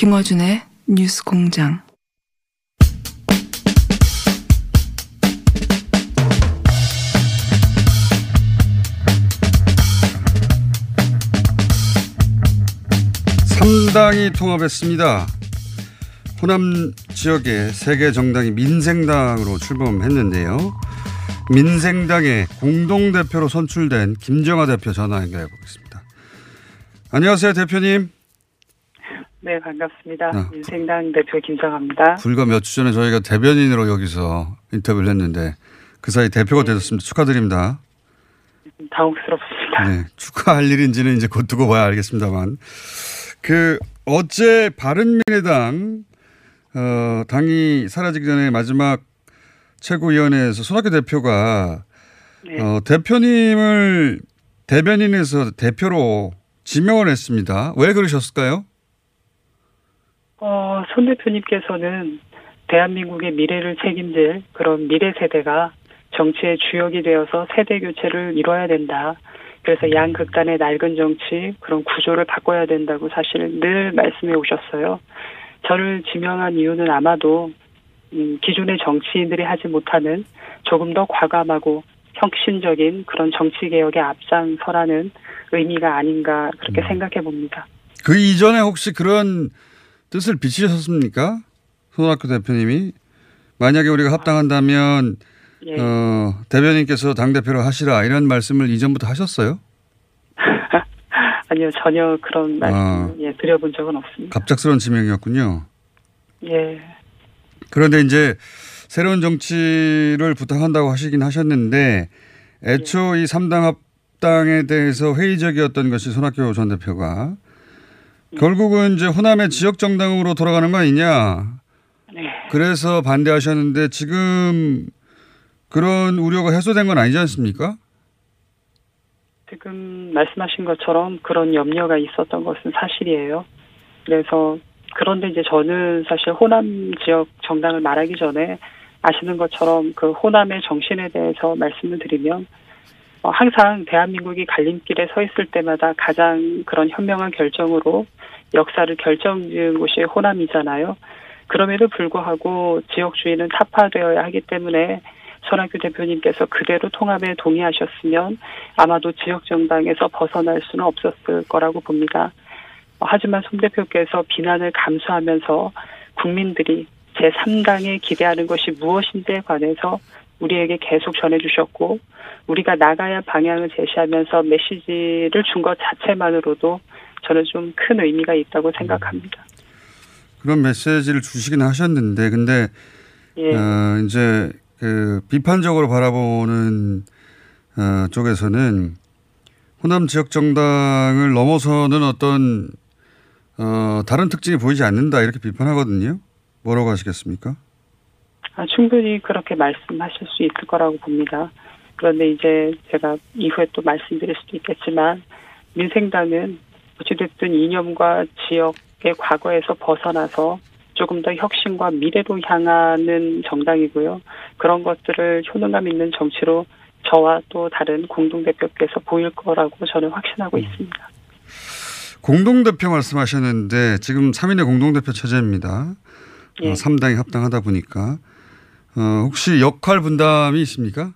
김어준의 뉴스 공장. 삼당이 통합했습니다. 호남 지역의 세계 정당이 민생당으로 출범했는데요. 민생당의 공동 대표로 선출된 김정아 대표 전화 연결해 보겠습니다. 안녕하세요, 대표님. 네, 반갑습니다. 아, 민생당 대표 김정아입니다. 불과 몇 주 전에 저희가 대변인으로 여기서 인터뷰를 했는데 그 사이 대표가 되셨습니다. 축하드립니다. 당혹스럽습니다. 네, 축하할 일인지는 이제 곧 두고 봐야 알겠습니다만 그 어제 바른미래당 어, 당이 사라지기 전에 마지막 최고위원회에서 손학규 대표가 네. 어, 대표님을 대변인에서 대표로 지명을 했습니다. 왜 그러셨을까요? 어, 손 대표님께서는 대한민국의 미래를 책임질 그런 미래 세대가 정치의 주역이 되어서 세대 교체를 이뤄야 된다. 그래서 양극단의 낡은 정치 그런 구조를 바꿔야 된다고 사실 늘 말씀해 오셨어요. 저를 지명한 이유는 아마도 음, 기존의 정치인들이 하지 못하는 조금 더 과감하고 혁신적인 그런 정치 개혁에 앞장서라는 의미가 아닌가 그렇게 생각해 봅니다. 그 이전에 혹시 그런 뜻을 비치셨습니까? 손학규 대표님이 만약에 우리가 합당한다면 예. 어, 대변인께서 당 대표를 하시라 이런 말씀을 이전부터 하셨어요? 아니요, 전혀 그런 말씀 아. 예, 드려본 적은 없습니다. 갑작스러운 지명이었군요. 예, 그런데 이제 새로운 정치를 부탁한다고 하시긴 하셨는데 애초 이 3당 합당에 대해서 회의적이었던 것이 손학규 전 대표가 결국은 이제 호남의 지역 정당으로 돌아가는 거 아니냐. 네. 그래서 반대하셨는데 지금 그런 우려가 해소된 건 아니지 않습니까? 지금 말씀하신 것처럼 그런 염려가 있었던 것은 사실이에요. 그래서 그런데 이제 저는 사실 호남 지역 정당을 말하기 전에 아시는 것처럼 그 호남의 정신에 대해서 말씀을 드리면 어, 항상 대한민국이 갈림길에 서 있을 때마다 가장 그런 현명한 결정으로 역사를 결정지은 곳이 호남이잖아요. 그럼에도 불구하고 지역주의는 타파되어야 하기 때문에 손학규 대표님께서 그대로 통합에 동의하셨으면 아마도 지역 정당에서 벗어날 수는 없었을 거라고 봅니다. 어, 하지만 손 대표께서 비난을 감수하면서 국민들이 제3당에 기대하는 것이 무엇인지에 관해서 우리에게 계속 전해주셨고 우리가 나가야 방향을 제시하면서 메시지를 준 것 자체만으로도 저는 좀 큰 의미가 있다고 생각합니다. 그런 메시지를 주시긴 하셨는데 근데 예. 어, 이제 그 비판적으로 바라보는 어, 쪽에서는 호남 지역 정당을 넘어서는 어떤 어, 다른 특징이 보이지 않는다 이렇게 비판하거든요. 뭐라고 하시겠습니까? 아, 충분히 그렇게 말씀하실 수 있을 거라고 봅니다. 그런데 이제 제가 이후에 또 말씀드릴 수도 있겠지만 민생당은 어찌됐든 이념과 지역의 과거에서 벗어나서 조금 더 혁신과 미래로 향하는 정당이고요. 그런 것들을 효능감 있는 정치로 저와 또 다른 공동대표께서 보일 거라고 저는 확신하고 있습니다. 공동대표 말씀하셨는데 지금 3인의 공동대표 체제입니다. 예. 어, 3당이 합당하다 보니까 어, 혹시 역할 분담이 있습니까?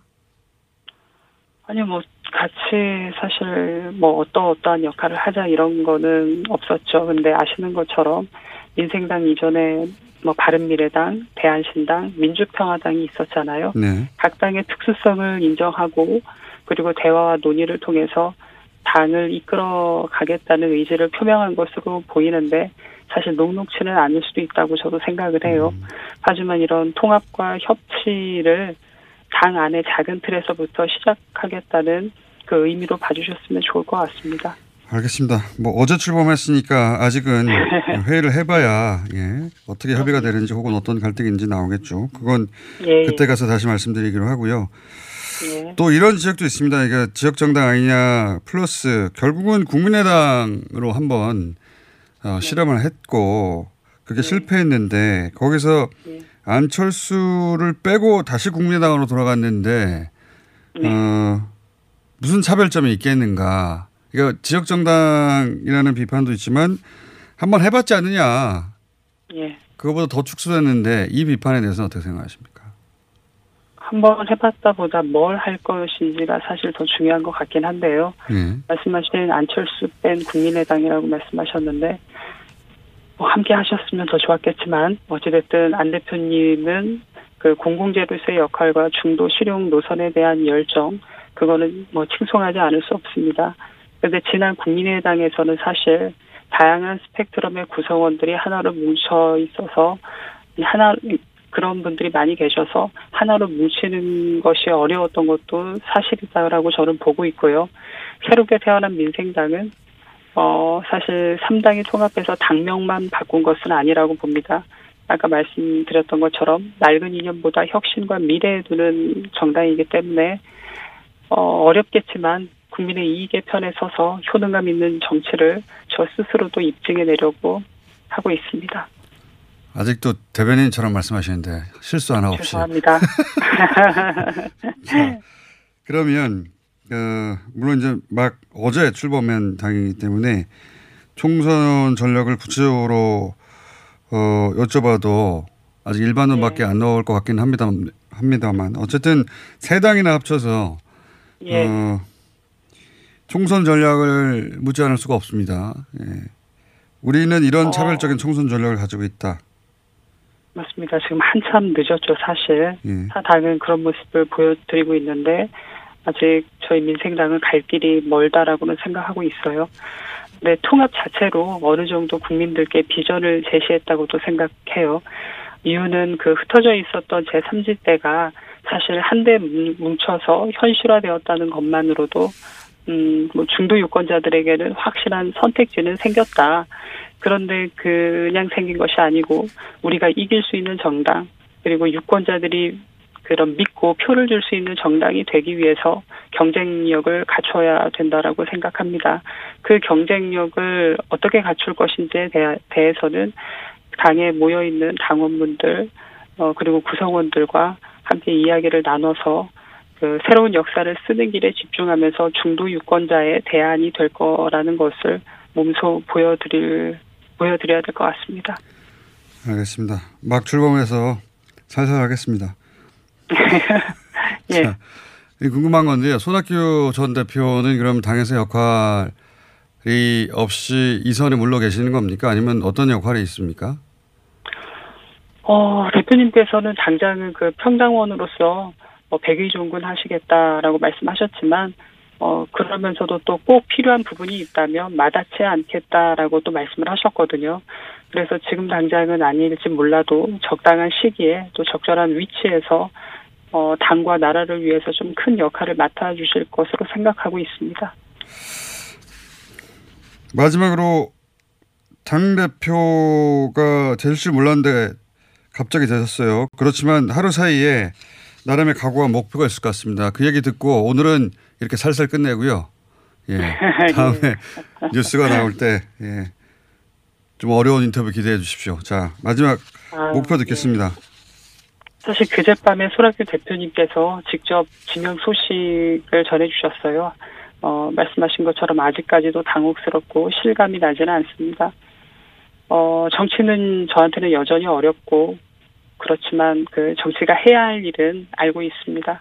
아니요, 뭐 같이 사실 뭐 어떠 어떠한 역할을 하자 이런 거는 없었죠. 근데 아시는 것처럼 민생당 이전에 뭐 바른미래당, 대한신당, 민주평화당이 있었잖아요. 네. 각 당의 특수성을 인정하고 그리고 대화와 논의를 통해서 당을 이끌어 가겠다는 의지를 표명한 것으로 보이는데 사실 녹록치는 않을 수도 있다고 저도 생각을 해요. 하지만 이런 통합과 협치를 당 안의 작은 틀에서부터 시작하겠다는 그 의미로 봐주셨으면 좋을 것 같습니다. 알겠습니다. 뭐 어제 출범했으니까 아직은 회의를 해봐야 예, 어떻게 협의가 되는지 혹은 어떤 갈등인지 나오겠죠. 그건 예, 그때 가서 다시 말씀드리기로 하고요. 예. 또 이런 지역도 있습니다. 이게 지역 정당 아니냐 플러스 결국은 국민의당으로 한번 어, 실험을 했고 그게 실패했는데 거기서 네. 안철수를 빼고 다시 국민의당으로 돌아갔는데 네. 어, 무슨 차별점이 있겠는가? 이거 지역 정당이라는 비판도 있지만 한번 해봤지 않느냐? 예. 그거보다 더 축소됐는데 이 비판에 대해서는 어떻게 생각하십니까? 한번 해봤다 보다 뭘 할 것인지가 사실 더 중요한 것 같긴 한데요. 예. 말씀하신 안철수 뺀 국민의당이라고 말씀하셨는데 뭐 함께 하셨으면 더 좋았겠지만 어찌됐든 안 대표님은 그 공공재로서의 역할과 중도 실용 노선에 대한 열정 그거는 뭐 칭송하지 않을 수 없습니다. 그런데 지난 국민의당에서는 사실 다양한 스펙트럼의 구성원들이 하나로 뭉쳐 있어서 이 하나 그런 분들이 많이 계셔서 하나로 뭉치는 것이 어려웠던 것도 사실이다라고 저는 보고 있고요. 새롭게 태어난 민생당은 어 사실 3당이 통합해서 당명만 바꾼 것은 아니라고 봅니다. 아까 말씀드렸던 것처럼 낡은 이념보다 혁신과 미래에 두는 정당이기 때문에 어 어렵겠지만 국민의 이익의 편에 서서 효능감 있는 정치를 저 스스로도 입증해 내려고 하고 있습니다. 아직도 대변인처럼 말씀하시는데 실수 하나 없이. 죄송합니다. 자, 그러면 어, 물론 이제 막 어제 출범한 당이기 때문에 총선 전략을 구체적으로 어, 여쭤봐도 아직 일반론밖에 네. 안 나올 것 같긴 합니다. 합니다만 어쨌든 세 당이나 합쳐서 예. 어, 총선 전략을 묻지 않을 수가 없습니다. 예. 우리는 이런 어. 차별적인 총선 전략을 가지고 있다. 맞습니다. 지금 한참 늦었죠, 사실. 예. 타 당은 그런 모습을 보여드리고 있는데 아직 저희 민생당은 갈 길이 멀다라고는 생각하고 있어요. 네, 통합 자체로 어느 정도 국민들께 비전을 제시했다고도 생각해요. 이유는 그 흩어져 있었던 제3지대가 사실 한데 뭉쳐서 현실화되었다는 것만으로도 음, 뭐 중도 유권자들에게는 확실한 선택지는 생겼다. 그런데 그냥 생긴 것이 아니고 우리가 이길 수 있는 정당 그리고 유권자들이 그런 믿고 표를 줄 수 있는 정당이 되기 위해서 경쟁력을 갖춰야 된다라고 생각합니다. 그 경쟁력을 어떻게 갖출 것인지에 대해서는 당에 모여 있는 당원분들 어, 그리고 구성원들과 함께 이야기를 나눠서 그 새로운 역사를 쓰는 길에 집중하면서 중도 유권자의 대안이 될 거라는 것을 몸소 보여드릴 보여드려야 될 것 같습니다. 알겠습니다. 막 출범해서 살살 하겠습니다. 예. 자, 이 궁금한 건데요. 손학규 전 대표는 그럼 당에서 역할이 없이 이 선에 물러 계시는 겁니까? 아니면 어떤 역할이 있습니까? 어, 대표님께서는 당장은 그 평당원으로서 뭐 백의종군 하시겠다라고 말씀하셨지만 어, 그러면서도 또 꼭 필요한 부분이 있다면 마다치 않겠다라고 또 말씀을 하셨거든요. 그래서 지금 당장은 아닐지 몰라도 적당한 시기에 또 적절한 위치에서 어, 당과 나라를 위해서 좀 큰 역할을 맡아주실 것으로 생각하고 있습니다. 마지막으로 당 대표가 될 줄 몰랐는데 갑자기 되셨어요. 그렇지만 하루 사이에 나름의 각오와 목표가 있을 것 같습니다. 그 얘기 듣고 오늘은 이렇게 살살 끝내고요. 예. 다음에 뉴스가 나올 때, 예. 좀 어려운 인터뷰 기대해 주십시오. 자, 마지막 아, 목표 듣겠습니다. 사실 그젯밤에 손학규 대표님께서 직접 지명 소식을 전해주셨어요. 어, 말씀하신 것처럼 아직까지도 당혹스럽고 실감이 나지는 않습니다. 어, 정치는 저한테는 여전히 어렵고 그렇지만 그 정치가 해야 할 일은 알고 있습니다.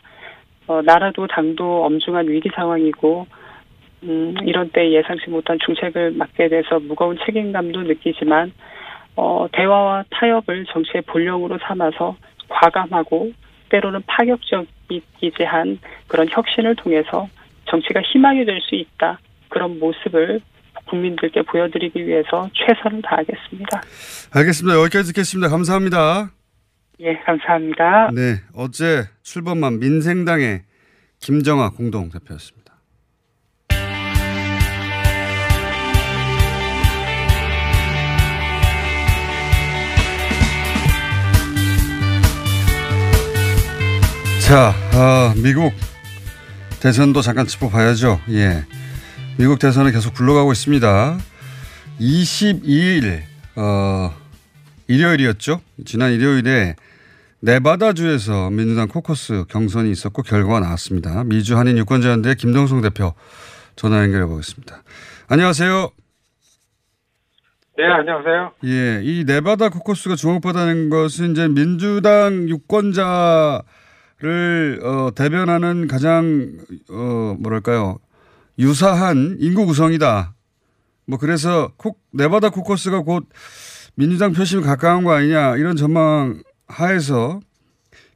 어, 나라도 당도 엄중한 위기 상황이고 음, 이런 때 예상치 못한 중책을 맡게 돼서 무거운 책임감도 느끼지만 어, 대화와 타협을 정치의 본령으로 삼아서 과감하고 때로는 파격적이기한 그런 혁신을 통해서 정치가 희망이 될 수 있다. 그런 모습을 국민들께 보여드리기 위해서 최선을 다하겠습니다. 알겠습니다. 여기까지 듣겠습니다. 감사합니다. 예, 감사합니다. 네, 어제 출범한 민생당의 김정아 공동 대표였습니다. 자, 아, 미국 대선도 잠깐 짚어봐야죠. 예. 미국 대선은 계속 굴러가고 있습니다. 22일, 어, 일요일이었죠. 지난 일요일에 네바다주에서 민주당 코커스 경선이 있었고 결과가 나왔습니다. 미주 한인 유권자연대 김동성 대표 전화 연결해 보겠습니다. 안녕하세요. 네, 안녕하세요. 예, 이 네바다 코커스가 주목받는 것은 이제 민주당 유권자를 어, 대변하는 가장 어, 뭐랄까요 유사한 인구 구성이다. 뭐 그래서 콕 네바다 코커스가 곧 민주당 표심이 가까운 거 아니냐 이런 전망 하에서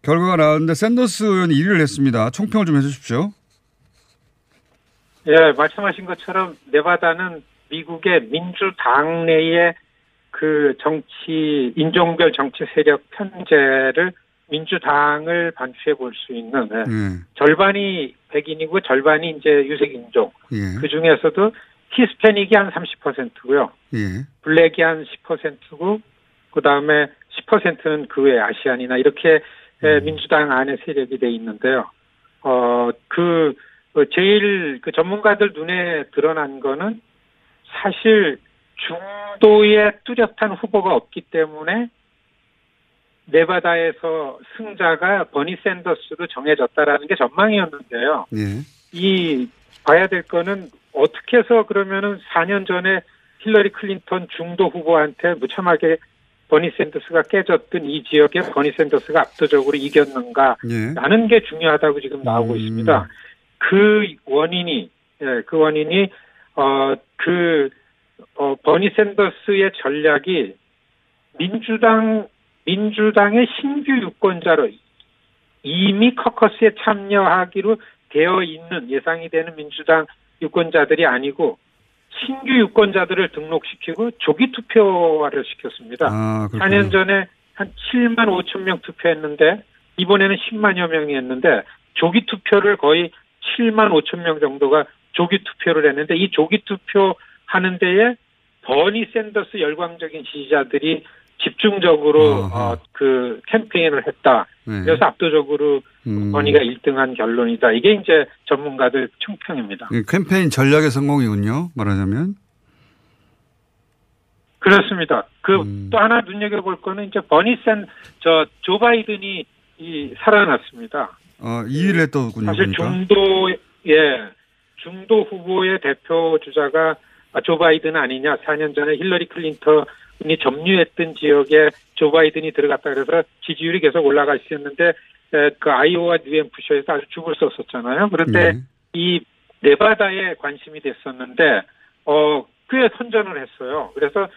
결과가 나왔는데 샌더스 의원이 1위를 했습니다. 총평을 좀 해주십시오. 예, 말씀하신 것처럼 네바다는 미국의 민주당 내의 그 정치 인종별 정치 세력 편제를 민주당을 반추해 볼 수 있는 예. 예, 절반이 백인이고 절반이 이제 유색 인종 예, 그 중에서도 히스패닉이 한 30%고요. 예, 블랙이 한 10%고 그 다음에 10%는 그 외 아시안이나 이렇게 에, 민주당 안에 세력이 돼 있는데요. 어 그 제일 그 전문가들 눈에 드러난 거는 사실 중도에 뚜렷한 후보가 없기 때문에 네바다에서 승자가 버니 샌더스로 정해졌다라는 게 전망이었는데요. 예, 이 봐야 될 거는 어떻게 해서 그러면은 4년 전에 힐러리 클린턴 중도 후보한테 무참하게 버니 샌더스가 깨졌던 이 지역에 버니 샌더스가 압도적으로 이겼는가 예. 라는 게 중요하다고 지금 나오고 음. 있습니다. 그 원인이 예, 그 원인이 어그 어, 버니 샌더스의 전략이 민주당 민주당의 신규 유권자로 이미 커커스에 참여하기로 되어 있는 예상이 되는 민주당 유권자들이 아니고 신규 유권자들을 등록시키고 조기 투표화를 시켰습니다. 아, 그렇군요. 4년 전에 한 7만 5천 명 투표했는데 이번에는 10만여 명이 했는데 조기 투표를 거의 7만 5천 명 정도가 조기 투표를 했는데 이 조기 투표 하는 데에 버니 샌더스 열광적인 지지자들이 집중적으로 아하. 어, 그 캠페인을 했다. 네. 그래서 압도적으로 음. 버니가 1등한 결론이다. 이게 이제 전문가들 총평입니다. 이 캠페인 전략의 성공이군요. 말하자면. 그렇습니다. 그또 음. 하나 눈여겨볼 거는 이제 버니 샌저 바이든이 이 살아났습니다. 어, 2위를 했더군요. 사실. 중도 예 중도 후보의 대표 주자가 아, 조 바이든 아니냐 4년 전에 힐러리 클린턴 이 점유했던 지역에 조 바이든이 들어갔다 그래서 지지율이 계속 올라가 있었는데 에, 그 아이오와 뉴햄프셔에서 아주 죽을 썼었잖아요. 그런데 네. 이 네바다에 관심이 됐었는데 어꽤 선전을 했어요. 그래서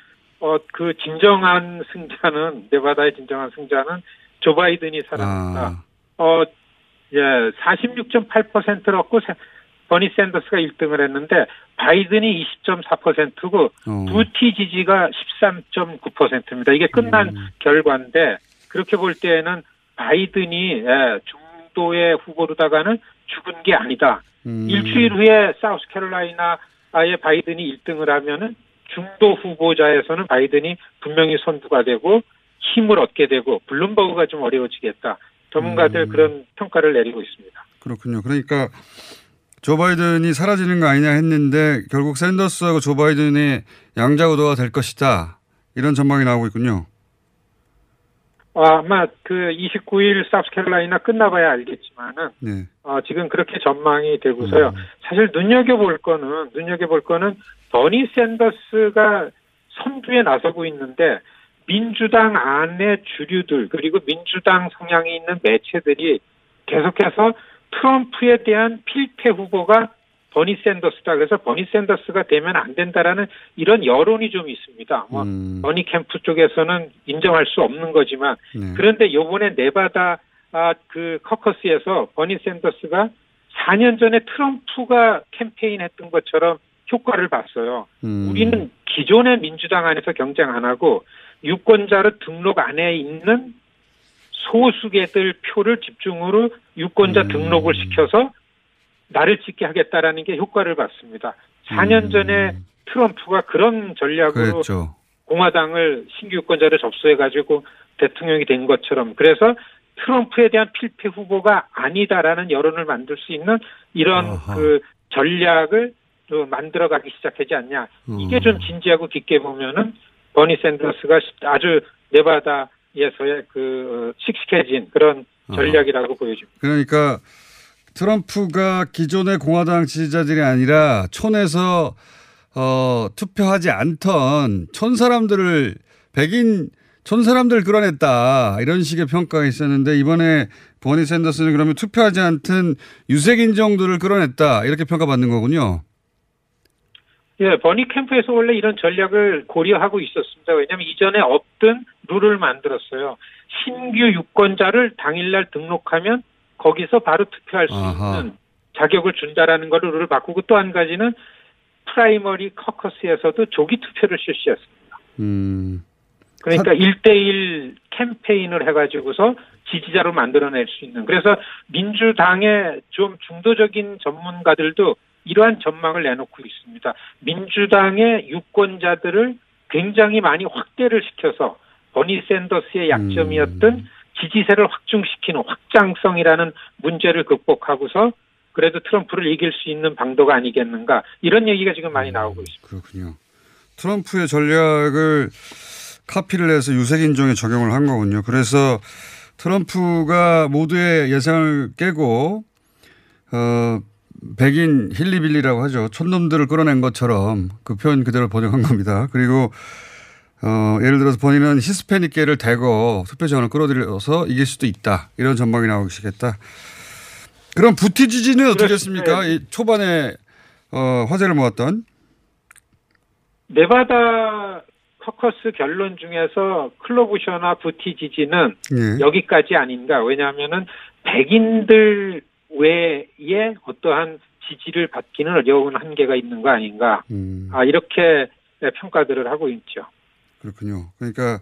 어그 진정한 승자는 네바다의 진정한 승자는 조 바이든이 살아났다. 아, 어, 예, 46.8%를 얻고 세- 버니 샌더스가 1등을 했는데 바이든이 20.4%고 어. 부티 지지가 13.9%입니다. 이게 끝난 음. 결과인데 그렇게 볼 때에는 바이든이 예, 중도의 후보로다가는 죽은 게 아니다. 음. 일주일 후에 사우스캐롤라이나에 바이든이 1등을 하면은 중도 후보자에서는 바이든이 분명히 선두가 되고 힘을 얻게 되고 블룸버그가 좀 어려워지겠다. 전문가들 음. 그런 평가를 내리고 있습니다. 그렇군요. 그러니까 조 바이든이 사라지는 거 아니냐 했는데 결국 샌더스하고 조 바이든의 양자구도가 될 것이다. 이런 전망이 나오고 있군요. 아, 아마 그 29일 사우스캐롤라이나 끝나봐야 알겠지만은 네. 어, 지금 그렇게 전망이 되고서요. 음. 사실 눈여겨볼 거는 눈여겨볼 거는 버니 샌더스가 선두에 나서고 있는데 민주당 안의 주류들 그리고 민주당 성향이 있는 매체들이 계속해서 트럼프에 대한 필패 후보가 버니 샌더스다. 그래서 버니 샌더스가 되면 안 된다라는 이런 여론이 좀 있습니다. 뭐 음. 버니 캠프 쪽에서는 인정할 수 없는 거지만 네. 그런데 요번에 네바다 아, 그 커커스에서 버니 샌더스가 4년 전에 트럼프가 캠페인 했던 것처럼 효과를 봤어요. 음. 우리는 기존의 민주당 안에서 경쟁 안 하고 유권자로 등록 안에 있는 소수계들 표를 집중으로 유권자 음. 등록을 시켜서 나를 찍게 하겠다라는 게 효과를 봤습니다. 4년 음. 전에 트럼프가 그런 전략으로 그랬죠. 공화당을 신규 유권자를 접수해가지고 대통령이 된 것처럼 그래서 트럼프에 대한 필패 후보가 아니다라는 여론을 만들 수 있는 이런 아하. 그 전략을 또 만들어가기 시작하지 않냐. 이게 음. 좀 진지하고 깊게 보면은 버니 샌더스가 아주 네바다 에서의 그 어, 씩씩해진 그런 전략이라고 보여집니다. 그러니까 트럼프가 기존의 공화당 지지자들이 아니라 촌에서 어, 투표하지 않던 촌 사람들을 백인 촌 사람들 끌어냈다 이런 식의 평가가 있었는데 이번에 버니 샌더스는 그러면 투표하지 않던 유색 인종들을 끌어냈다 이렇게 평가받는 거군요. 예, 버니 캠프에서 원래 이런 전략을 고려하고 있었습니다. 왜냐하면 이전에 없던 룰을 만들었어요. 신규 유권자를 당일날 등록하면 거기서 바로 투표할 수 아하. 있는 자격을 준다라는 걸 룰을 바꾸고 또 한 가지는 primary caucus에서도 조기 투표를 실시했습니다. 음, 그러니까 일대일 캠페인을 해가지고서 지지자로 만들어낼 수 있는. 그래서 민주당의 좀 중도적인 전문가들도 이러한 전망을 내놓고 있습니다. 민주당의 유권자들을 굉장히 많이 확대를 시켜서 버니 샌더스의 약점이었던 음. 지지세를 확충시키는 확장성이라는 문제를 극복하고서 그래도 트럼프를 이길 수 있는 방도가 아니겠는가 이런 얘기가 지금 많이 나오고 있습니다. 그렇군요. 트럼프의 전략을 카피를 해서 유색인종에 적용을 한 거군요. 그래서 트럼프가 모두의 예상을 깨고 어 백인 힐리빌리라고 하죠. 촌놈들을 끌어낸 것처럼 그 표현 그대로 번역한 겁니다. 그리고 어 예를 들어서 본인은 히스패닉계를 대거 투표 지원을 끌어들여서 이길 수도 있다. 이런 전망이 나오기 시작했다. 그럼 부티지지는 어떻게 그렇습니다. 됐습니까? 이 초반에 어 화제를 모았던 네바다 커커스 결론 중에서 클로부셔나 부티지지는 예. 여기까지 아닌가. 왜냐하면은 백인들 외에 어떠한 지지를 받기는 어려운 한계가 있는 거 아닌가. 음. 아, 이렇게 평가들을 하고 있죠. 그렇군요. 그러니까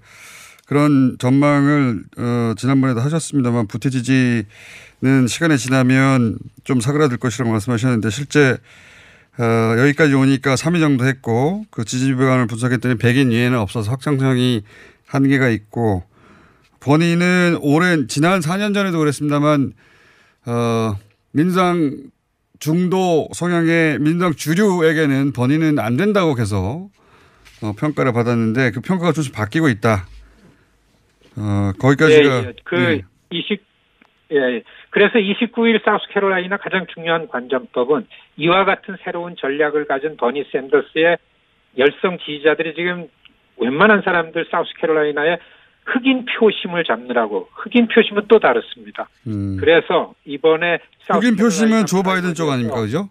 그런 전망을 어, 지난번에도 하셨습니다만 부태지지는 시간이 지나면 좀 사그라들 것이라고 말씀하셨는데 실제 어, 여기까지 오니까 3위 정도 했고 그 지지 배관을 분석했더니 100인 이해는 없어서 확장성이 한계가 있고 본인은 오랜 지난 4년 전에도 그랬습니다만 어, 민주당 중도 성향의 민주당 주류에게는 본인은 안 된다고 계속 어, 평가를 받았는데 그 평가가 조금씩 바뀌고 있다. 어, 거기까지가 예, 예. 그 예. 20, 예, 예. 그래서 29일 사우스캐롤라이나 가장 중요한 관점법은 이와 같은 새로운 전략을 가진 버니 샌더스의 열성 지지자들이 지금 웬만한 사람들 사우스캐롤라이나에 흑인 표심을 잡느라고 흑인 표심은 또 다릅니다. 음. 그래서 이번에 흑인 표심은 조 바이든 쪽 아닙니까, 그죠?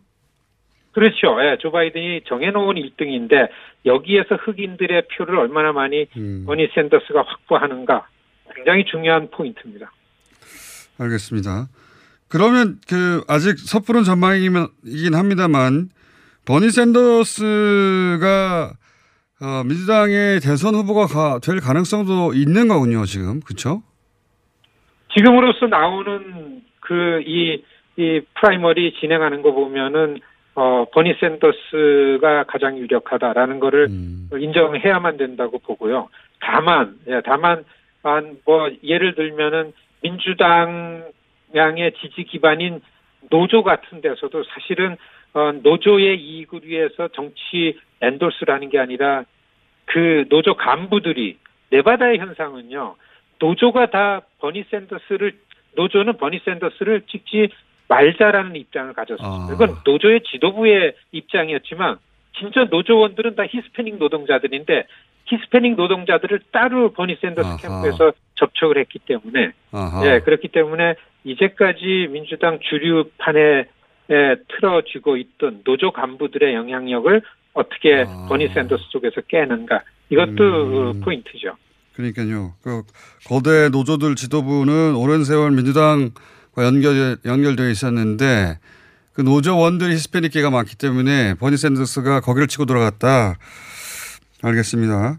그렇죠. 예, 조 바이든이 정해놓은 1등인데 여기에서 흑인들의 표를 얼마나 많이 음. 버니 샌더스가 확보하는가 굉장히 중요한 포인트입니다. 알겠습니다. 그러면 그 아직 섣부른 전망이긴 합니다만 버니 샌더스가 어, 민주당의 대선 후보가 가, 될 가능성도 있는 거군요, 지금. 그렇죠? 지금으로서 나오는 그이 이 primary 진행하는 거 보면은 어 버니 샌더스가 가장 유력하다라는 거를 음. 인정해야만 된다고 보고요. 다만 예, 다만 한뭐 예를 들면은 민주당 양의 지지 기반인 노조 같은 데서도 사실은 어, 노조의 이익을 위해서 정치 endorse라는 게 아니라 그 노조 간부들이 네바다의 현상은요. 노조가 다 버니 샌더스를 노조는 버니 샌더스를 찍지 말자라는 입장을 가졌습니다. 아. 이건 노조의 지도부의 입장이었지만 진짜 노조원들은 다 히스패닉 노동자들인데 히스패닉 노동자들을 따로 버니 샌더스 아하. 캠프에서 접촉을 했기 때문에 아하. 예, 그렇기 때문에 이제까지 민주당 주류판에 에, 틀어쥐고 있던 노조 간부들의 영향력을 어떻게 아. 버니 샌더스 쪽에서 깨는가 이것도 음. 어, 포인트죠. 그러니까요. 그 거대 노조들 지도부는 오랜 세월 민주당과 연결 연결되어 있었는데 그 노조원들이 히스패닉계가 많기 때문에 버니 샌더스가 거기를 치고 들어갔다. 알겠습니다.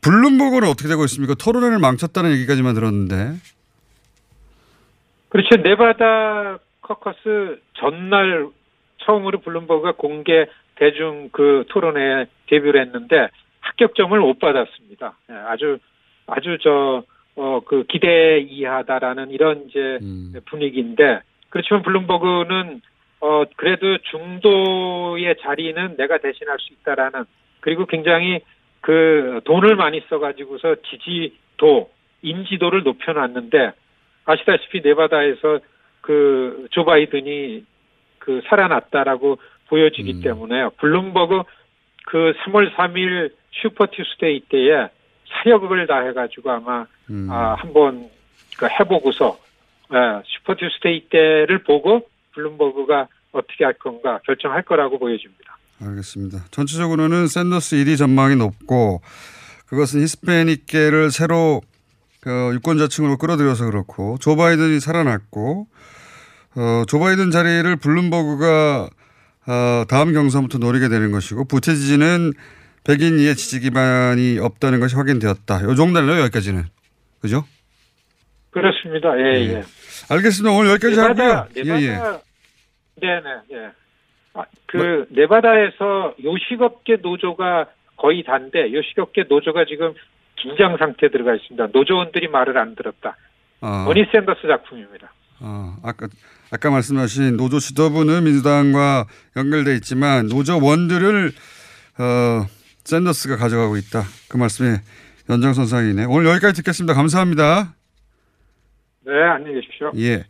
블룸버그는 어떻게 되고 있습니까? 토론회를 망쳤다는 얘기까지만 들었는데. 그렇죠. 네바다 caucus 전날 처음으로 블룸버그가 공개 대중 그 토론회에 데뷔를 했는데 합격점을 못 받았습니다. 예, 아주 아주 저 어 그 기대 이하다라는 이런 이제 음. 분위기인데 그렇지만 블룸버그는 어 그래도 중도의 자리는 내가 대신할 수 있다라는 그리고 굉장히 그 돈을 많이 써가지고서 지지도 인지도를 높여놨는데 아시다시피 네바다에서 그 조 바이든이 그 살아났다라고 보여지기 음. 때문에 블룸버그 그 3월 3일 Super Tuesday 때에 사력을 다 해가지고 아마 음. 아, 한번 그 해보고서 예, Super Tuesday 때를 보고 블룸버그가 어떻게 할 건가 결정할 거라고 보여집니다. 알겠습니다. 전체적으로는 샌더스 1위 전망이 높고 그것은 히스패닉계를 새로 그 유권자층으로 끌어들여서 그렇고 조 바이든이 살아났고 어, 조 바이든 자리를 블룸버그가 어, 다음 경선부터 노리게 되는 것이고 부티지지는 백인 이외 지지 기반이 없다는 것이 확인되었다. 요 정도네요 여기까지는 그죠? 그렇습니다. 예, 예. 예. 알겠습니다. 오늘 여기까지 네바다, 하고요. 네바다, 예, 예. 네네, 예. 아, 그, 네바다에서 요식업계 노조가 거의 단데, 요식업계 노조가 지금 긴장 상태에 들어가 있습니다. 노조원들이 말을 안 들었다. 아. 버니 샌더스 작품입니다. 어, 아까 아까 말씀하신 노조 지도부는 민주당과 연결돼 있지만 노조원들을 어, 샌더스가 가져가고 있다. 그 말씀에 연장선상이네. 오늘 여기까지 듣겠습니다. 감사합니다. 네, 안녕히 계십시오. 예,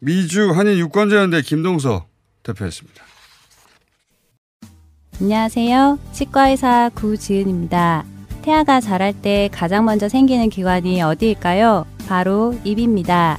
미주 한인 유권자연대 김동서 대표였습니다. 안녕하세요. 치과의사 구지은입니다. 태아가 자랄 때 가장 먼저 생기는 기관이 어디일까요? 바로 입입니다.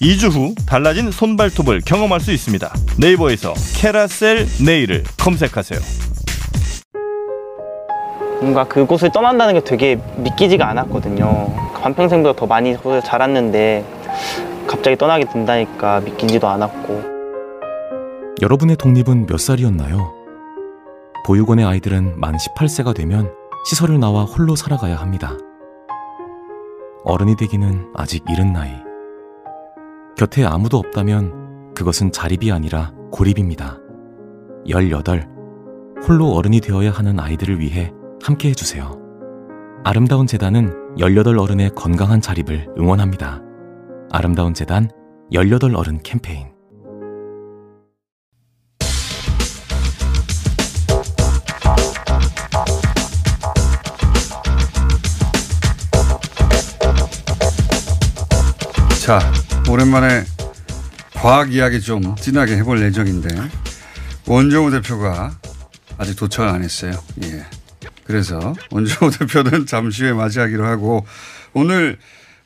2주 후 달라진 손발톱을 경험할 수 있습니다 네이버에서 캐라셀 네일을 검색하세요 뭔가 그곳을 떠난다는 게 되게 믿기지가 않았거든요. 반평생보다 더 많이 자랐는데 갑자기 떠나게 된다니까 믿기지도 않았고. 여러분의 독립은 몇 살이었나요? 보육원의 아이들은 만 18세가 되면 시설을 나와 홀로 살아가야 합니다. 어른이 되기는 아직 이른 나이. 곁에 아무도 없다면 그것은 자립이 아니라 고립입니다. 18. 홀로 어른이 되어야 하는 아이들을 위해 함께 해주세요. 아름다운 재단은 18 어른의 건강한 자립을 응원합니다. 아름다운 재단 18 어른 캠페인. 자, 오랜만에 과학 이야기 좀 진하게 해볼 예정인데 원정우 대표가 아직 도착을 안 했어요. 예. 그래서 원정우 대표는 잠시 후에 맞이하기로 하고 오늘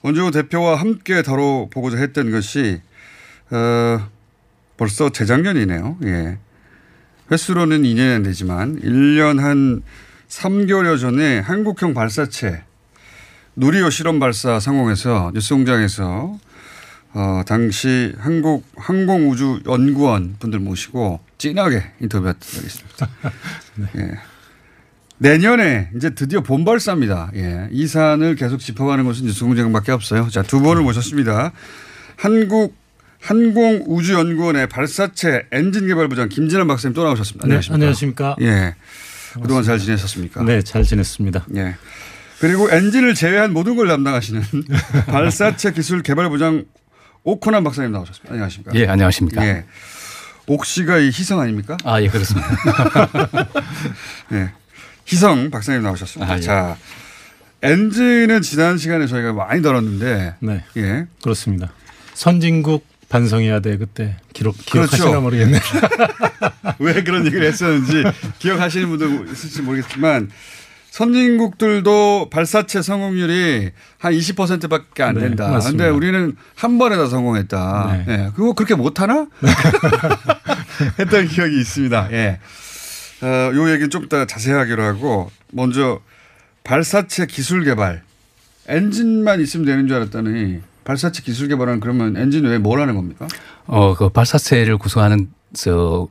원정우 대표와 함께 다뤄보고자 했던 것이 어, 벌써 재작년이네요. 예. 횟수로는 2년이 되지만 1년 한 3개월여 전에 한국형 발사체 누리호 실험 발사 상공에서 뉴스공장에서 어, 당시 한국 항공우주연구원 분들 모시고 진하게 인터뷰했던 적이 있습니다. 예. 내년에 이제 드디어 본발사입니다. 예. 이 사안을 계속 짚어가는 것은 뉴스공장밖에 없어요. 자, 두 분을 모셨습니다. 한국 항공우주연구원의 발사체 엔진 개발부장 김진환 박사님 또 나오셨습니다. 네, 안녕하십니까? 안녕하십니까? 예. 그동안 잘 지내셨습니까? 네, 잘 지냈습니다. 예. 그리고 엔진을 제외한 모든 걸 담당하시는 발사체 기술 개발 부장 오코난 박사님 나오셨습니다. 안녕하십니까? 예, 안녕하십니까? 예. 옥시가 이 희성 아닙니까? 아, 예, 그렇습니다. 예. 희성 박사님 나오셨습니다. 아, 예. 자, 엔진은 지난 시간에 저희가 많이 다뤘는데, 네. 예. 그렇습니다. 선진국 반성해야 돼 그때 기록 기억하시나 그렇죠. 모르겠네. 왜 그런 얘기를 했었는지 기억하시는 분도 있을지 모르겠지만 선진국들도 발사체 성공률이 한 20%밖에 안 네, 된다. 맞습니다. 근데 우리는 한 번에 다 성공했다. 네. 예. 그거 그렇게 못 하나? 했던 기억이 있습니다. 예. 어, 요 얘기는 좀 이따 자세히 하기로 하고 먼저 발사체 기술 개발 엔진만 있으면 되는 줄 알았더니 발사체 기술 개발은 그러면 엔진 외에 뭘 하는 겁니까? 어, 그 발사체를 구성하는 저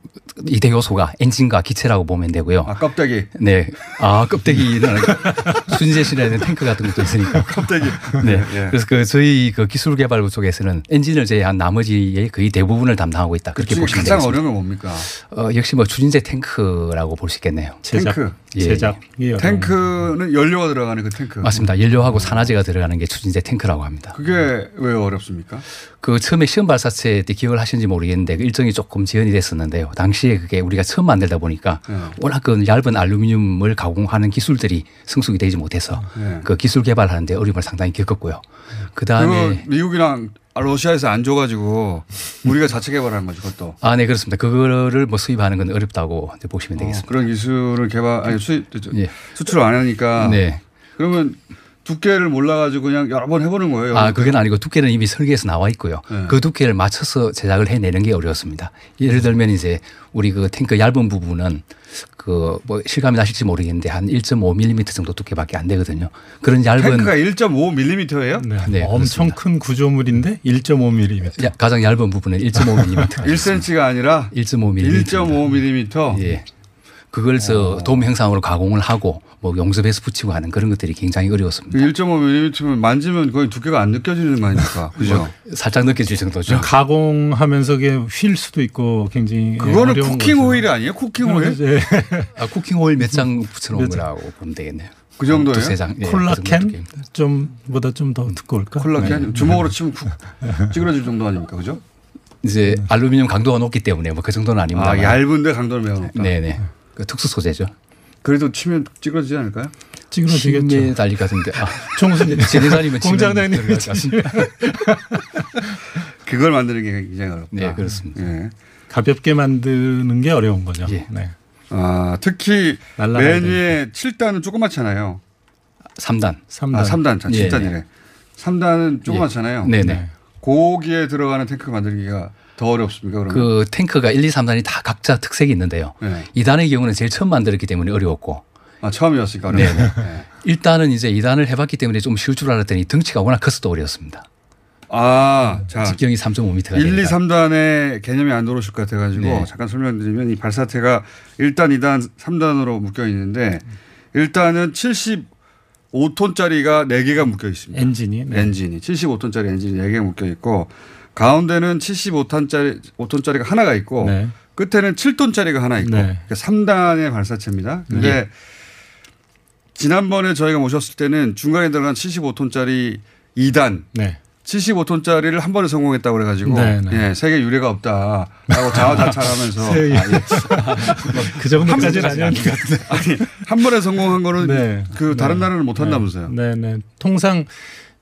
이대 요소가 엔진과 기체라고 보면 되고요. 아, 껍데기. 네. 아, 껍데기는 아니고 순재실에는 탱크 같은 것도 있으니까. 껍데기. 네. 예. 그래서 그 저희 그 기술 개발부 쪽에서는 엔진을 제외한 나머지의 거의 대부분을 담당하고 있다. 그렇게 보시면 가장 되겠습니다. 어려운 건 뭡니까? 어, 역시 뭐 추진제 탱크라고 볼 수 있겠네요. 탱크. 예. 탱크는 연료가 들어가는 그 탱크. 맞습니다. 연료하고 산화제가 들어가는 게 추진제 탱크라고 합니다. 그게 왜 어렵습니까? 그 처음에 시험 발사체 때 기억을 하시는지 모르겠는데 그 일정이 조금 지연이 됐었는데요. 당시에 그게 우리가 처음 만들다 보니까 네. 워낙 그 얇은 알루미늄을 가공하는 기술들이 성숙이 되지 못해서 네. 그 기술 개발하는데 어려움을 상당히 겪었고요. 그 그거 다음에 미국이랑 러시아에서 안 줘가지고 우리가 자체 개발한 거죠, 그것도. 아, 네, 그렇습니다. 그거를 뭐 수입하는 건 어렵다고 보시면 되겠습니다. 그런 기술을 개발, 아니 수입, 예. 수출을 안 하니까. 네. 그러면 두께를 몰라가지고 그냥 여러 번 해보는 거예요. 아, 그건 아니고 두께는 이미 설계에서 나와 있고요. 네. 그 두께를 맞춰서 제작을 해내는 게 어려웠습니다. 예를 들면 이제 우리 그 탱크 얇은 부분은 그 뭐 실감이 나실지 모르겠는데 한 1.5mm 정도 두께밖에 안 되거든요. 그런 얇은 탱크가 1.5mm예요? 네, 엄청 큰 구조물인데 1.5mm. 야, 가장 얇은 부분은 1.5mm. 1cm가 아니라 1.5mm. 1.5mm. 예. 그걸 저돔 형상으로 가공을 하고 뭐 용접해서 붙이고 하는 그런 것들이 굉장히 어려웠습니다. 1.5mm면 만지면 거의 두께가 안 느껴지는 거 아닙니까? 그죠? 뭐 살짝 느껴질 정도죠. 가공하면서 그게 휠 수도 있고 굉장히 그거는 어려운 쿠킹 거죠. 오일이 아니에요? 쿠킹 오일? 예. 아, 쿠킹 오일 몇 장 붙여놓은 거라고 보면 되겠네요. 그 정도예요? 두세 장. 예, 그 콜라캔 두께입니다. 좀보다 좀 더 두꺼울까? 콜라캔 네. 주먹으로 치면 쿡 찌그러질 정도 아닙니까? 그죠? 이제 알루미늄 강도가 높기 때문에 뭐 그 정도는 아닙니다. 아, 얇은데 강도를 매우 높다. 네네. 그 특수 소재죠. 그래도 치면 찌그러지지 않을까요? 찌그러지겠죠. 힘에 달릴 것 같은데. 아, 총수님 제대사님은 공장장님 들어갈 것 같습니다. 그걸 만드는 게 굉장히 어렵다. 네, 그렇습니다. 예. 가볍게 만드는 게 어려운 거죠. 예. 네. 아, 특히 맨 위에 7단은 조그맣잖아요. 3단. 삼단. 아, 3단. 자, 예, 7단이래. 3단은 조그맣잖아요. 네네. 고기에 들어가는 탱크 만들기가 더 어렵습니까? 그러면? 그 탱크가 1, 2, 3단이 다 각자 특색이 있는데요. 네. 2단의 경우는 제일 처음 만들었기 때문에 어려웠고. 아, 처음이었으니까 네. 네. 1단은 이제 2단을 해봤기 때문에 좀 쉬울 줄 알았더니 덩치가 워낙 커서 또 어려웠습니다. 아, 자. 직경이 3.5m가 1, 2, 되니까. 3단에 개념이 안 들어오실 것 같아가지고 네. 잠깐 설명드리면 이 발사체가 1단, 2단, 3단으로 묶여 있는데 1단은 75톤짜리가 4개가 묶여 있습니다. 엔진이. 네. 엔진이 75톤짜리 엔진이 4개가 묶여 있고 가운데는 75톤짜리 5톤짜리가 하나가 있고 네. 끝에는 7톤짜리가 하나 있고 네. 그러니까 3단의 발사체입니다. 근데 예. 지난번에 저희가 모셨을 때는 중간에 들어간 75톤짜리 2단 네. 75톤짜리를 한 번에 성공했다고 그래가지고 네, 네. 예, 세계 유례가 없다라고 자화자찬하면서. 아, 예. 그 정도까지는 아니었는데. 아니 한 번에 성공한 거는 네. 그 다른 네. 나라는 못 한다면서요. 네, 네. 통상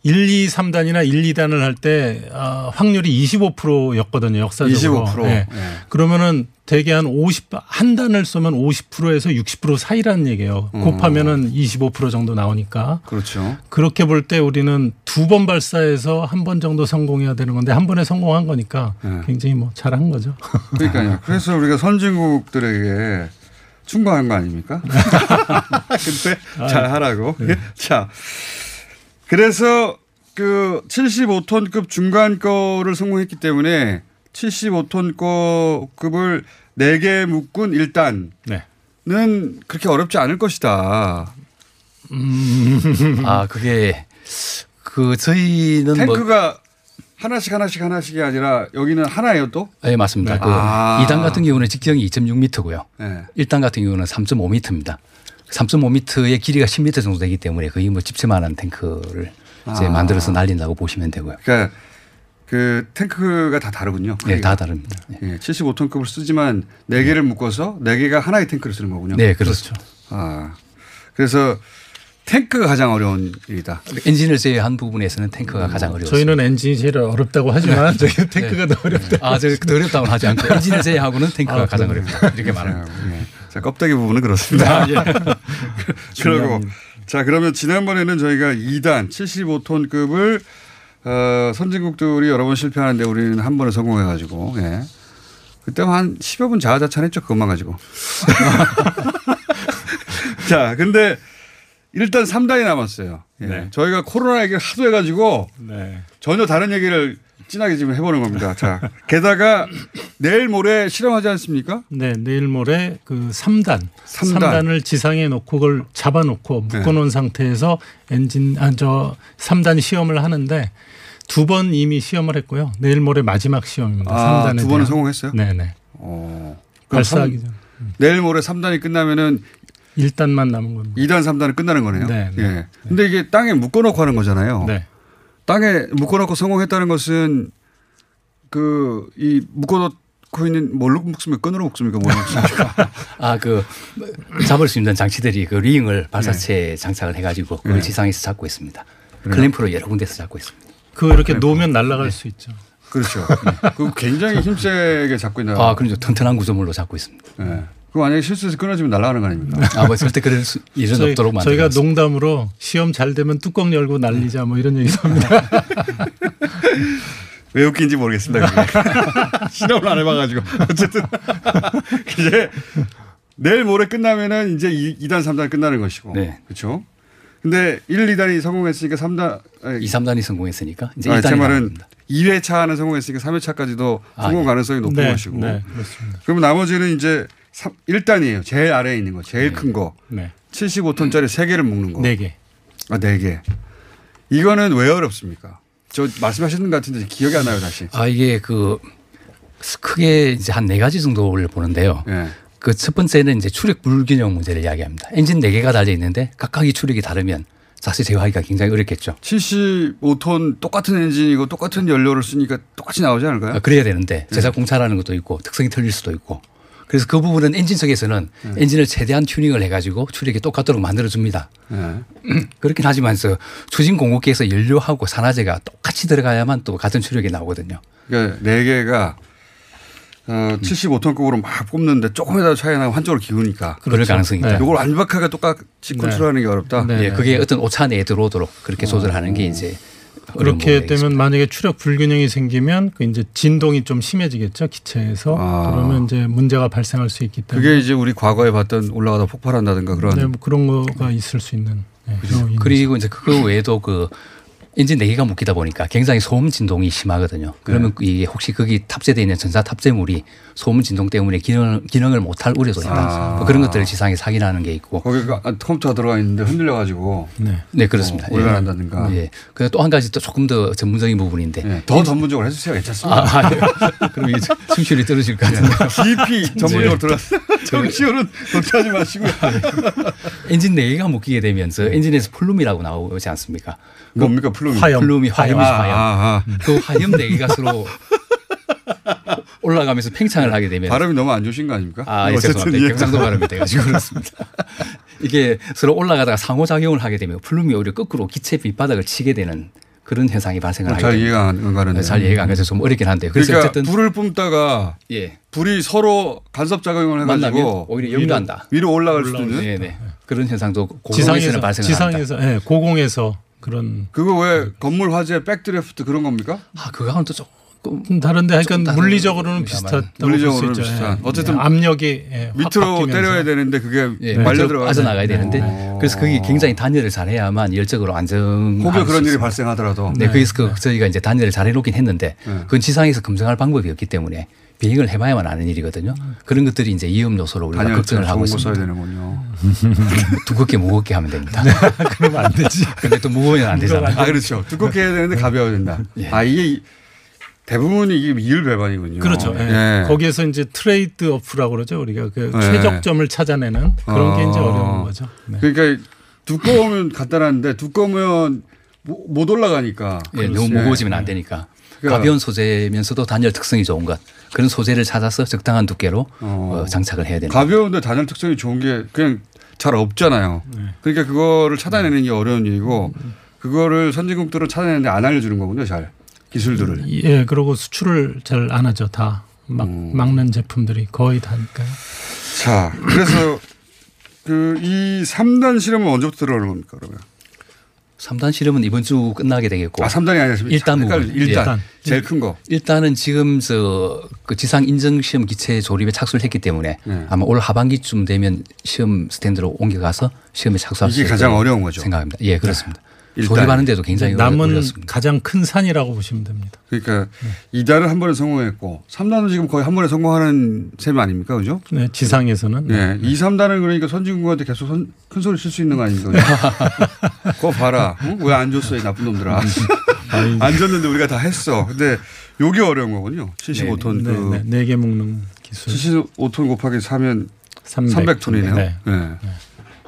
1, 2, 3단이나 1, 2단을 할때 아, 확률이 25%였거든요. 역사적으로. 25%. 네. 예. 그러면은 대개 한 50, 한 단을 쏘면 50%에서 60% 사이라는 얘기예요. 음. 곱하면은 25% 정도 나오니까. 그렇죠. 그렇게 볼 때 우리는 두 번 발사해서 한 번 정도 성공해야 되는 건데 한 번에 성공한 거니까 네. 굉장히 뭐 잘한 거죠. 그러니까요. 그래서 우리가 선진국들에게 충고한 거 아닙니까? 근데 아, 잘 하라고. 네. 자, 그래서 그 75톤급 중간 거를 성공했기 때문에 75톤급을 4개 묶은 1단은 네. 그렇게 어렵지 않을 것이다. 아, 그게 그 저희는 뭐 탱크가 하나씩 하나씩 하나씩이 아니라 여기는 하나예요 또? 네, 맞습니다. 그 아. 2단 같은 경우는 직경이 2.6m고요. 네. 1단 같은 경우는 3.5m입니다. 3.5m의 길이가 10m 정도 되기 때문에 거의 뭐 집채만한 탱크를 이제 아. 만들어서 날린다고 보시면 되고요. 그러니까 그 탱크가 다 다르군요. 네, 다 다릅니다. 예, 75톤급을 쓰지만 네 개를 묶어서 네 개가 하나의 탱크를 쓰는 거군요. 네, 그렇죠. 아, 그래서 탱크가 가장 어려운 일이다. 엔진을 제외한 부분에서는 탱크가 가장 어려워요. 저희는 엔진이 제일 어렵다고 하지만 저희 탱크가 더 어렵다. 아, 저 어렵다고는 하지 않고 엔진을 제외하고는 탱크가 아, 가장? 어렵다. 이렇게 말합니다. 예. 자, 껍데기 부분은 그렇습니다. 아, 예. 그러고 자, 그러면 지난번에는 저희가 2단 75톤급을 어, 선진국들이 여러 번 실패하는데 우리는 한 번에 성공해 가지고 예. 그때 한 10여 분 자화자찬했죠. 그것만 가지고. 자, 근데 일단 3단이 남았어요. 예. 저희가 코로나 얘기를 하도 해가지고 전혀 다른 얘기를 진하게 지금 해보는 겁니다. 자, 게다가 내일 모레 실험하지 않습니까? 네, 내일 모레 그 3단, 삼단. 3단. 을 지상에 놓고 그걸 잡아놓고 네. 묶어놓은 상태에서 엔진, 아, 저 3단 시험을 하는데 두 번 이미 시험을 했고요. 내일 모레 마지막 시험입니다. 아, 3단에 두 번은 성공했어요? 네네. 어. 그럼 발사하기 삼- 전. 내일 모레 3단이 끝나면은 1단만 남은 겁니다. 2단, 3단은 끝나는 거네요. 네, 네. 예. 근데 이게 땅에 묶어놓고 하는 거잖아요. 네. 땅에 묶어놓고 성공했다는 것은 그 이 묶어놓고 있는 뭘로 묶습니까? 끈으로 묶습니까? 뭘로 묶습니까? 아, 그 잡을 수 있는 장치들이 그 링을 발사체에 장착을 해가지고 그걸 네. 지상에서 잡고 있습니다. 그래요? 클램프로 여러 군데서 잡고 있습니다. 그 이렇게 놓으면 날아갈 수 있죠. 그렇죠. 그 굉장히 힘세게 잡고 있나. 아, 그렇죠. 튼튼한 구조물로 잡고 있습니다. 예. 그 만약에 실수해서 끊어지면 날아가는 거 아닙니까? 아, 뭐 절대 그럴 수 일은 저희, 없도록 만들어 저희가 농담으로 시험 잘 되면 뚜껑 열고 날리자 뭐 이런 얘기도 합니다. 왜 웃긴지 모르겠습니다. 실험을 안 해봐가지고. 어쨌든 이제 내일 모레 끝나면은 이제 2, 단 3단 끝나는 것이고. 네. 그렇죠. 근데 1, 2단이 성공했으니까 3단, 2, 3단이 성공했으니까 이제 아, 1단이 제 말은 나옵니다. 2회차는 성공했으니까 3회차까지도 아, 성공 예. 가능성이 높은 네, 것이고. 네, 그렇습니다. 그러면 나머지는 이제 3, 1단이에요. 제일 아래에 있는 거. 제일 큰 거. 네. 75톤짜리 3개를 묶는 거. 네 개. 아, 4개. 이거는 왜 어렵습니까? 저 말씀하시는 것 같은데 기억이 안 나요, 다시. 아, 이게 그 크게 이제 한 네 가지 정도를 보는데요. 예. 그첫 번째는 이제 추력 불균형 문제를 이야기합니다. 엔진 네 개가 달려 있는데 각각이 추력이 다르면 자세 제어하기가 굉장히 어렵겠죠. 75톤 똑같은 엔진이고 똑같은 연료를 쓰니까 똑같이 나오지 않을까요? 아, 그래야 되는데 제작 공차라는 것도 있고 특성이 틀릴 수도 있고 그래서 그 부분은 엔진 측에서는 엔진을 최대한 튜닝을 해가지고 추력이 똑같도록 만들어줍니다. 네. 그렇긴 하지만 저 추진 공급기에서 연료하고 산화제가 똑같이 들어가야만 또 같은 추력이 나오거든요. 그러니까 네 개가 어, 75톤급으로 막 뽑는데 조금이라도 차이 나면 한쪽으로 기우니까. 그럴 가능성이 있다. 이걸 완벽하게 똑같이 컨트롤하는 게 어렵다. 예, 그게 어떤 오차 내에 들어오도록 그렇게 조절하는 게 이제 그렇게 되면 만약에 추력 불균형이 생기면 그 이제 진동이 좀 심해지겠죠 기체에서. 그러면 이제 문제가 발생할 수 있기 때문에. 그게 이제 우리 과거에 봤던 올라가다 폭발한다든가 그런. 네, 뭐 그런 거가 있을 수 있는 네, 그리고 이제 그거 외에도 그 엔진 네 개가 묶이다 보니까 굉장히 소음 진동이 심하거든요. 그러면 이게 혹시 거기 탑재되어 있는 전자 탑재물이 소음 진동 때문에 기능, 기능을 못할 우려도 있다. 아. 뭐 그런 것들을 지상에 확인하는 게 있고. 거기가 컴퓨터가 들어가 있는데 흔들려 가지고. 네, 그렇습니다. 어, 오래가 난다든가. 예. 그리고 또한 가지 또 조금 더 전문적인 부분인데. 더 전문적으로 해주세요. 괜찮습니다. 아, 아, 예. 그럼 이게 청취율이 떨어질 것 같은데. 깊이 전문적으로 들어갔어요. 청취율은 걱정하지 마시고요. 엔진 네 개가 묶이게 되면서 엔진에서 plume이라고 나오지 않습니까? 뭡니까, plume이? 화염. plume이 화염이죠, 아, 화염. 아, 아. 그 화염 네 서로 올라가면서 팽창을 하게 되면 발음이 너무 안 좋으신 거 아닙니까? 아, 예, 어쨌든 죄송합니다. 예. 경상도 발음이 돼가지고 그렇습니다. 이게 서로 올라가다가 상호작용을 하게 되면 plume이 오히려 거꾸로 기체 밑바닥을 치게 되는 그런 현상이 발생을 어, 하게 잘 됩니다. 이해가 안 가는데. 네, 잘 이해가 안 가서 좀 어렵긴 한데 그래서 그러니까 어쨌든 불을 뿜다가 예. 불이 서로 간섭 작용을 해가지고 오히려 연료한다. 위로, 위로 올라갈 수도 있는. 네네. 그런 현상도 지상에서 고공에서는 발생을 지상에서 예, 고공에서 그런 그거 왜 건물 화재 백드래프트 그런 겁니까? 아 그거는 또 조금 좀 다른데 하여간 물리적으로는. 비슷하다고 물리적으로는 있죠. 비슷한. 예. 어쨌든 압력이 예, 확 밑으로. 때려야 되는데 그게 예, 말려 들어가 빠져나가야 되는데 그래서 그게 굉장히 단열을 잘해야만 열적으로 안정. 혹여 그런 일이 발생하더라도 네, 그래서 그 저희가 이제 단열을 잘 해놓긴 했는데 네. 그건 지상에서 검증할 방법이 없기 때문에 비행을 해봐야만 아는 일이거든요. 그런 것들이 이제 위험 요소로 우리가 걱정을 하고 좋은 거 써야 있습니다. 되는군요. 두껍게 무겁게 하면 됩니다. 그러면 안 되지. 근데 또 무거우면 안 되잖아요. 아 그렇죠. 두껍게 해야 되는데 가벼워야 된다. 예. 아 이게 대부분이 이게 이율 배반이군요. 그렇죠. 예. 예. 거기에서 이제 트레이드 오프라고 그러죠. 우리가 그 네. 최적점을 찾아내는 그런 게 이제 아. 어려운 거죠. 네. 그러니까 두꺼우면 간단한데 두꺼우면 모- 못 올라가니까. 예, 너무 그렇지. 무거워지면 안 되니까. 그러니까- 가벼운 소재면서도 단열 특성이 좋은 것. 그런 소재를 찾아서 적당한 두께로 어, 장착을 해야 되는. 가벼운데 단열 특성이 좋은 게 그냥 잘 없잖아요. 네. 그러니까 그거를 찾아내는 게 어려운 일이고 그거를 선진국들은 찾아내는데 안 알려주는 거군요. 잘 기술들을. 예, 그리고 수출을 잘 안 하죠. 다 막, 음. 막는 제품들이 거의 다니까요. 자, 그래서 그이 3단 실험은 언제부터 들어가는 겁니까, 그러면? 3단 실험은 이번 주 끝나게 되겠고. 아, 3단이 아니라 1단 부분. 일단. 예. 제일 큰 거. 일단은 지금 저 그 지상 인증 시험 기체 조립에 착수를 했기 때문에 네. 아마 올 하반기쯤 되면 시험 스탠드로 옮겨가서 시험에 착수할 수 있을 가장 어려운 거죠. 생각합니다. 예, 그렇습니다. 일단. 조립하는 데도 굉장히 남은 어렵습니다. 가장 큰 산이라고 보시면 됩니다. 그러니까 이 2단은 한 번에 성공했고 3단은 지금 거의 한 번에 성공하는 셈 아닙니까? 그죠? 네, 지상에서는. 네. 2, 3단은 그러니까 선진국한테 계속 선- 큰 소리 칠 수 있는 거 아닙니까? 그거 봐라. 왜안 줬어, 이 나쁜 놈들아. 안 줬는데 우리가 다 했어. 근데 요게 어려운 거군요. 75톤 네, 그 네, 네개 묶는 기술. 75톤 곱하기 4면 300 300 톤이네요. 네. 네.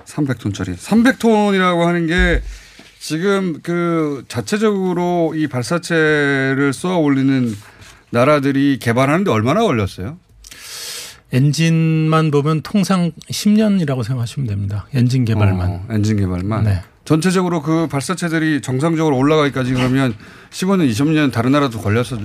300톤짜리. 300톤이라고 하는 게 지금 그 자체적으로 이 발사체를 쏘아 올리는 나라들이 개발하는데 얼마나 걸렸어요? 엔진만 보면 통상 10년이라고 생각하시면 됩니다. 엔진 개발만. 어, 엔진 개발만. 네. 전체적으로 그 발사체들이 정상적으로 올라가기까지 그러면 15년, 20년 다른 나라도 걸려서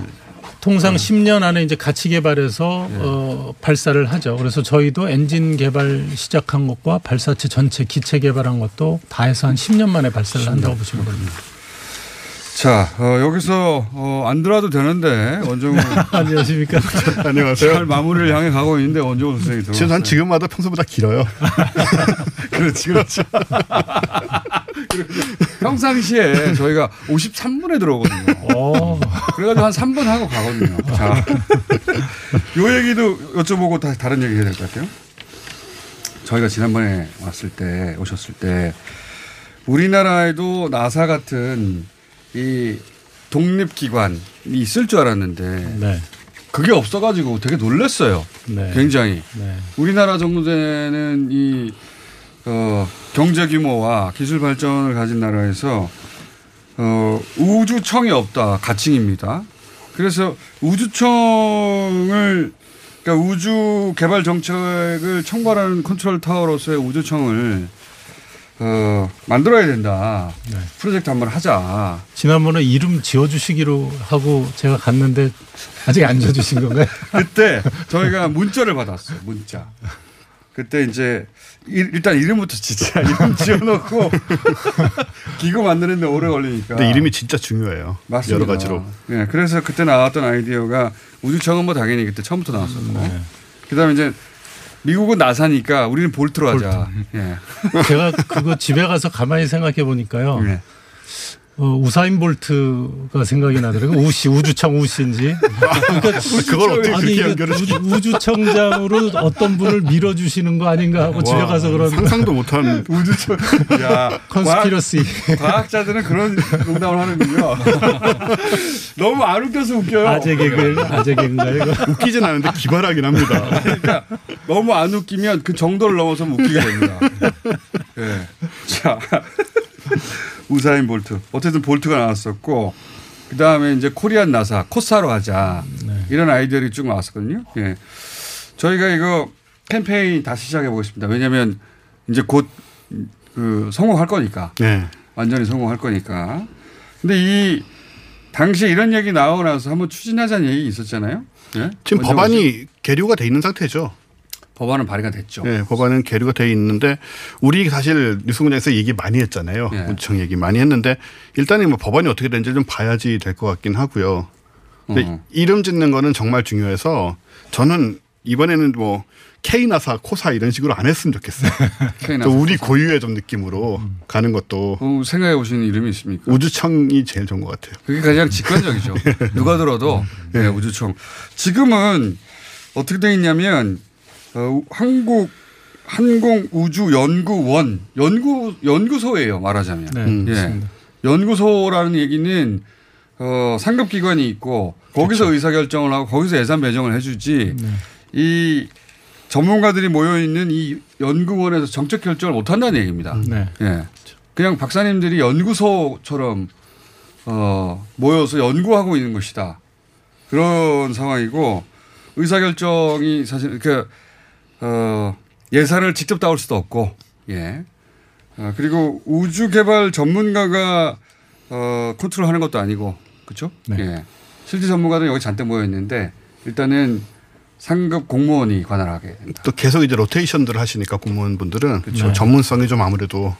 통상 10년 안에 이제 같이 개발해서 어, 발사를 하죠. 그래서 저희도 엔진 개발 시작한 것과 발사체 전체 기체 개발한 것도 다 해서 한 10년 만에 발사를 한다고 보시면 됩니다. 자, 어, 여기서 어, 안 들어와도 되는데 원정훈 안녕하십니까? 안녕하세요. 잘 마무리를 향해 가고 있는데 원정훈 선생님이 들어왔어요. 지금 난 지금마다 평소보다 길어요. 그렇지, 그렇지. 평상시에 저희가 53분에 들어오거든요. 그래가지고 한 3분 하고 가거든요. 자, 요 얘기도 여쭤보고 다, 다른 얘기 해야 될 것 같아요. 저희가 지난번에 왔을 때, 오셨을 때, 우리나라에도 나사 같은 이 독립기관이 있을 줄 알았는데, 네. 그게 없어가지고 되게 놀랐어요. 네. 굉장히. 네. 우리나라 정도 되는 이 어, 경제 규모와 기술 발전을 가진 나라에서 어, 우주청이 없다 가칭입니다. 그래서 우주청을 그러니까 우주 개발 정책을 총괄하는 컨트롤 타워로서의 우주청을 어, 만들어야 된다. 프로젝트 한번 하자. 지난번에 이름 지어주시기로 하고 제가 갔는데 아직 안 지어주신 건가요? 그때 저희가 문자를 받았어요. 문자. 그때 이제 일- 일단 이름부터 진짜 이름 지어놓고 기구 만드는데 오래 걸리니까. 근데 이름이 진짜 중요해요. 맞습니다. 여러 가지로. 예, 그래서 그때 나왔던 아이디어가 우주청은 뭐 당연히 그때 처음부터 나왔었고. 네. 그다음에 이제 미국은 나사니까 우리는 볼트로 하자. 예. 제가 그거 집에 가서 가만히 생각해 보니까요. 네. 어, 우사인 볼트가 생각이 나더라고요. 우씨, 우주청 우씨인지. 그러니까 그걸 어떻게 아니, 연결을 우주, 우주청장으로 어떤 분을 밀어주시는 거 아닌가 하고 집에 와, 가서 그런 상상도 못한 우주청. 야, conspiracy. 과학 자들은 그런 농담을 하는군요. 너무 안 웃겨서 웃겨요. 아재 개그, 아재 개그인가요? 이거? 웃기진 않은데 기발하긴 합니다. 그러니까 너무 안 웃기면 그 정도를 넘어서면 웃기게 됩니다. 예. 자, 우사인 볼트. 어쨌든 볼트가 나왔었고, 그 다음에 이제 코리안 나사, 코사로 하자. 이런 아이디어들이 쭉 나왔었거든요. 예. 저희가 이거 캠페인 다시 시작해 보겠습니다. 왜냐하면 이제 곧 그 성공할 거니까. 네. 완전히 성공할 거니까. 근데 이 당시에 이런 얘기 나오고 나서 한번 추진하자는 얘기 있었잖아요. 예? 지금. 법안이 계류가 돼 있는 상태죠. 법안은 발의가 됐죠. 네, 법안은 계류가 돼 있는데 우리 사실 뉴스공장에서 얘기 많이 했잖아요. 예. 우주청 얘기 많이 했는데 일단은 뭐 법안이 어떻게 되는지 좀 봐야지 될 것 같긴 하고요. 근데 어. 이름 짓는 거는 정말 중요해서 저는 이번에는 뭐 K나사, 코사 이런 식으로 안 했으면 좋겠어요. K나사, 또 우리 고유의 좀 느낌으로 가는 것도 어, 생각해 보시는 이름이 있습니까? 우주청이 제일 좋은 것 같아요. 그게 가장 직관적이죠. 누가 들어도 네, 우주청. 지금은 어떻게 되어 있냐면 어, 한국 항공우주연구원 연구 연구소예요 말하자면. 네, 예. 맞습니다. 연구소라는 얘기는 어, 상급 기관이 있고 거기서 그렇죠. 의사 결정을 하고 거기서 예산 배정을 해주지 네. 이 전문가들이 모여 있는 이 연구원에서 정책 결정을 못 한다는 얘기입니다. 네. 예. 그냥 박사님들이 연구소처럼 어, 모여서 연구하고 있는 것이다. 그런 상황이고 의사 결정이 사실 그 어, 예산을 직접 따올 수도 없고 예. 어, 그리고 우주 개발 전문가가 어, 컨트롤하는 것도 아니고 그렇죠? 예. 실제 전문가들 여기 잔뜩 모여 있는데 일단은 상급 공무원이 관할하게 된다. 또 계속 이제 로테이션들을 하시니까 공무원분들은 그렇죠. 좀 전문성이 좀 아무래도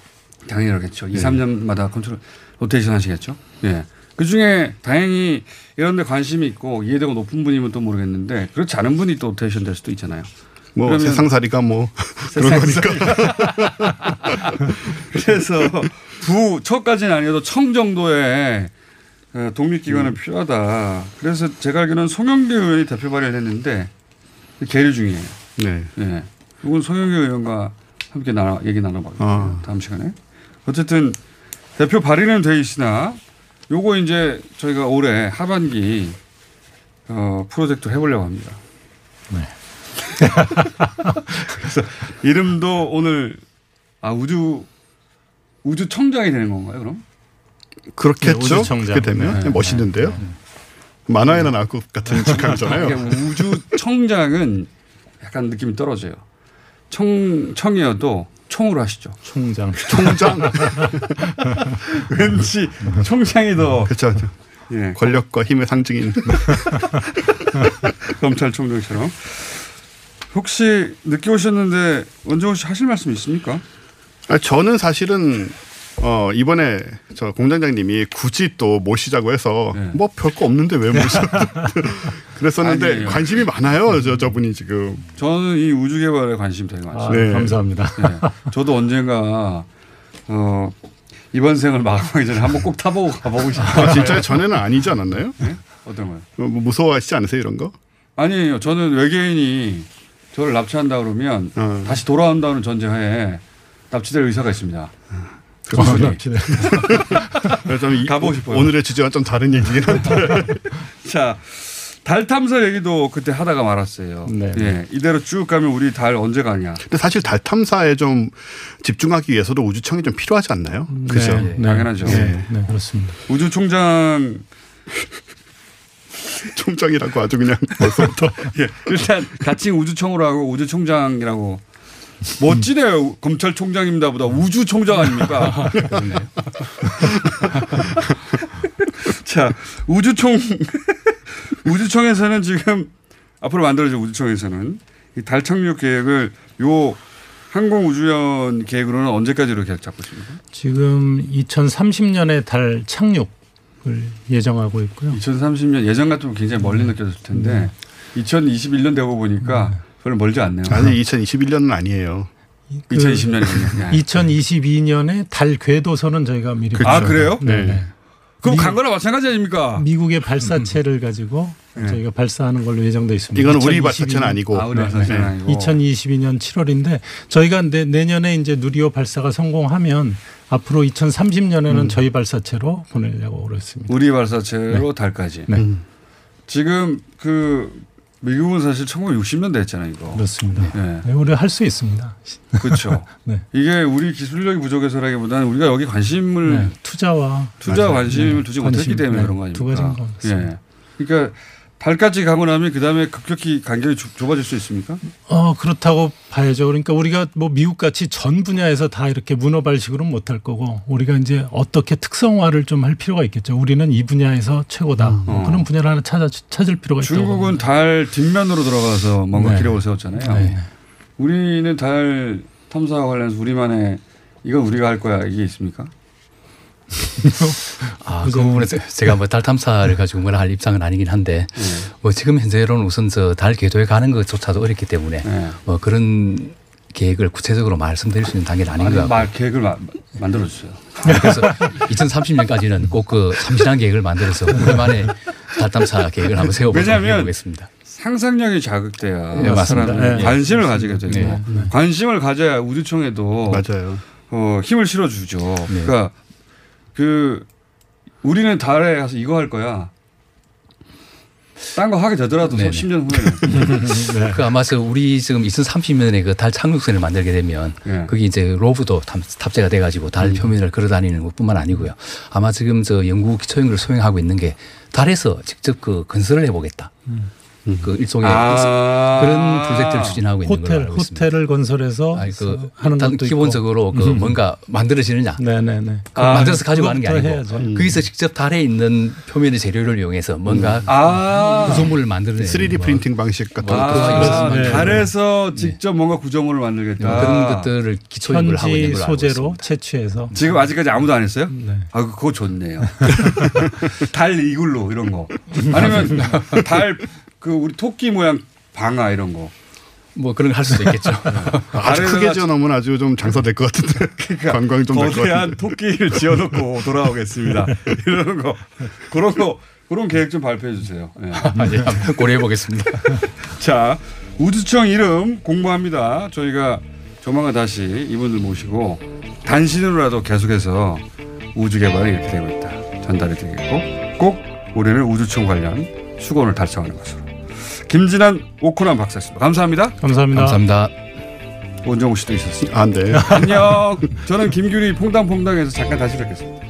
당연하겠죠. 2, 예. 3년마다 컨트롤 로테이션 하시겠죠. 예. 그 중에 다행히 이런 데 관심이 있고 이해도가 높은 분이면 또 모르겠는데 그렇지 않은 분이 또 로테이션 될 수도 있잖아요. 뭐 세상살이가 뭐 그런 거니까. 그래서 부, 처까지는 아니어도 청 정도의 어, 독립기관은 음. 필요하다. 그래서 제가 알기로는 송영길 의원이 대표 발의를 했는데 계류 중이에요. 네. 예. 이건 송영길 의원과 함께 나눠, 얘기 나눠보겠습니다. 아. 다음 시간에. 어쨌든 대표 발의는 돼 있으나 요거 이제 저희가 올해 하반기 어, 프로젝트 해보려고 합니다. 네. 그래서 이름도 오늘 아 우주 우주 청장이 되는 건가요? 그럼? 그렇겠죠. 네, 우주청장. 그렇게 되면 네. 멋있는데요. 만화에나 나올 것 같은 직함이잖아요. 이게 우주 청장은 약간 느낌이 떨어져요. 청 청이어도 총으로 하시죠. 총장. 총장. 왠지 총장이 더 그렇죠. 예. 권력과 힘의 상징인 검찰총장처럼. 혹시 늦게 오셨는데 원정호 씨 하실 말씀 있습니까? 아, 저는 사실은 어, 이번에 저 공장장님이 굳이 또 모시자고 해서 뭐 별거 없는데 왜 모셔? 그랬었는데 네. 아니에요. 관심이 많아요. 저 저분이 지금. 저는 이 우주 개발에 관심 되게 많습니다. 네. 감사합니다. 네. 저도 언젠가 어, 이번 생을 마감하기 전에 한번 꼭 타보고 가보고 싶어요. 아, 진짜 전에는 아니지 않았나요? 네? 어떤 거요? 뭐 무서워하시지 않으세요 이런 거? 아니에요. 저는 외계인이 저를 납치한다 그러면 어. 다시 돌아온다는 전제하에 납치될 의사가 있습니다. 이- 가보고 싶어요. 오늘의 주제와 좀 다른 얘기긴 한데. 자, 달 탐사 얘기도 그때 하다가 말았어요. 네. 예, 이대로 쭉 가면 우리 달 언제 가냐. 근데 사실 달 탐사에 좀 집중하기 위해서도 우주청이 좀 필요하지 않나요? 그죠? 네, 네. 당연하죠. 네, 네, 그렇습니다. 우주총장 총장이라고 아주 그냥 벌써부터. 예, 일단 가칭 우주청으로 하고 우주총장이라고 멋지네요. 검찰총장입니다보다 우주총장 아닙니까? 네. 자, 우주총 우주청에서는 지금 앞으로 만들어질 우주청에서는 이달 착륙 계획을 요 항공 우주연 계획으로는 언제까지로 계획 잡고 있습니까? 지금 2030년에 달 착륙을 예정하고 있고요. 2030년 예전 같으면 굉장히 멀리 느껴졌을 텐데 2021년 되고 보니까 별로 멀지 않네요. 아니 2021년은 아니에요. 2020년이군요. 2022년에 달 궤도선은 저희가 미리 아, 그래요? 네. 네. 그럼 간 거나 마찬가지 아닙니까? 미국의 발사체를 가지고 저희가 발사하는 걸로 예정돼 있습니다. 이건 우리 2022 발사체는 아니고. 아, 우리 발사체는 아니고. 2022년 7월인데 저희가 내, 내년에 이제 누리호 발사가 성공하면 앞으로 2030년에는 음. 저희 발사체로 보내려고 그랬습니다. 우리 발사체로 네. 달까지. 네. 음. 지금 그 미국은 사실 1960년대 했잖아요, 이거. 그렇습니다. 네. 네, 우리 할 수 있습니다. 그렇죠. 네. 이게 우리 기술력이 부족해서라기보다는 우리가 여기 관심을 네, 투자와 투자 맞아요. 관심을 네, 두지 관심. 못했기 때문에 네, 그런 거 아닙니까? 두 가지인 것 같습니다. 예. 그러니까 달까지 가고 나면 그 다음에 급격히 간격이 좁- 좁아질 수 있습니까? 어 그렇다고 봐야죠. 그러니까 우리가 뭐 미국 같이 전 분야에서 다 이렇게 문어발식으로는 못할 거고 우리가 이제 어떻게 특성화를 좀 할 필요가 있겠죠. 우리는 이 분야에서 최고다. 뭐 어. 그런 분야를 하나 찾아 찾을 필요가 있다고. 중국은 달 뒷면으로 들어가서 뭔가 네. 기록을 세웠잖아요. 네. 우리는 달 탐사와 관련해서 우리만의 이건 우리가 할 거야 이게 있습니까? 아, 그 부분에서 제가 뭐 달 탐사를 가지고 뭐라 할 입장은 아니긴 한데 네. 뭐 지금 현재로는 우선 저 달 궤도에 가는 것조차도 어렵기 때문에 네. 뭐 그런 계획을 구체적으로 말씀드릴 수 있는 단계는 아닌 것 같고 말 계획을 마- 만들어 주세요. 그래서 2030년까지는 꼭 그 참신한 계획을 만들어서 우리만의 달 탐사 계획을 한번 해보겠습니다. 상상력이 자극돼야 네, 맞습니다. 사람이 네. 관심을 가지게 되고 네. 관심을 가져야 우주청에도 맞아요. 어, 힘을 실어주죠. 네. 그러니까 그 우리는 달에 가서 이거 할 거야. 딴 거 하게 되더라도 네네. 10년 후에는. 그 아마 저 우리 지금 2030년에 그 달 착륙선을 만들게 되면 예. 거기 이제 로버도 탑- 탑재가 돼가지고 달 표면을 걸어다니는 것뿐만 아니고요. 아마 지금 저 연구 기초연구를 수행하고 있는 게 달에서 직접 그 건설을 해보겠다. 그 일종의 아. 그런 프로젝트를 추진하고 있는 걸로 호텔 알고 있습니다. 호텔을 건설해서 아니, 그 하는 일단 것도 기본적으로 있고. 그 음. 뭔가 만들어지느냐. 네네네. 그 만들어서 가지고 가는 게 아니고 해야죠. 거기서 직접 달에 있는 표면의 재료를 이용해서 뭔가 아. 구조물을 만들어내는 3D 뭐 프린팅 방식 같은 뭐 아, 만들고 달에서 직접 뭔가 구조물을 만들겠다. 그런 것들을 기초 연구를 하고 있는 걸로 알고 소재로 채취해서 지금 아직까지 아무도 안 했어요? 아, 그거 좋네요. 달 이글루 이런 거. 아니면 달 그 우리 토끼 모양 방아 이런 거. 뭐 그런 거 할 수도 있겠죠. 아주 크게 지어놓으면 아주 좀 장사될 것 같은데. 관광 좀될것 거대한 같은데. 토끼를 지어놓고 돌아오겠습니다. 이런 거 그런 거 그런 계획 좀 발표해 주세요. 예. 예, 한번 고려해 보겠습니다. 자 우주청 이름 공부합니다. 저희가 조만간 다시 이분들 모시고 단신으로라도 계속해서 우주 개발이 이렇게 되고 있다 전달해 드리겠고 꼭 우리는 우주청 관련 수건을 달성하는 것으로. 김진환 오코난 박사였습니다. 감사합니다. 감사합니다. 감사합니다. 원정우 씨도 있었습니다. 안 돼. 안녕. 저는 김규리 퐁당퐁당에서 잠깐 다시 뵙겠습니다.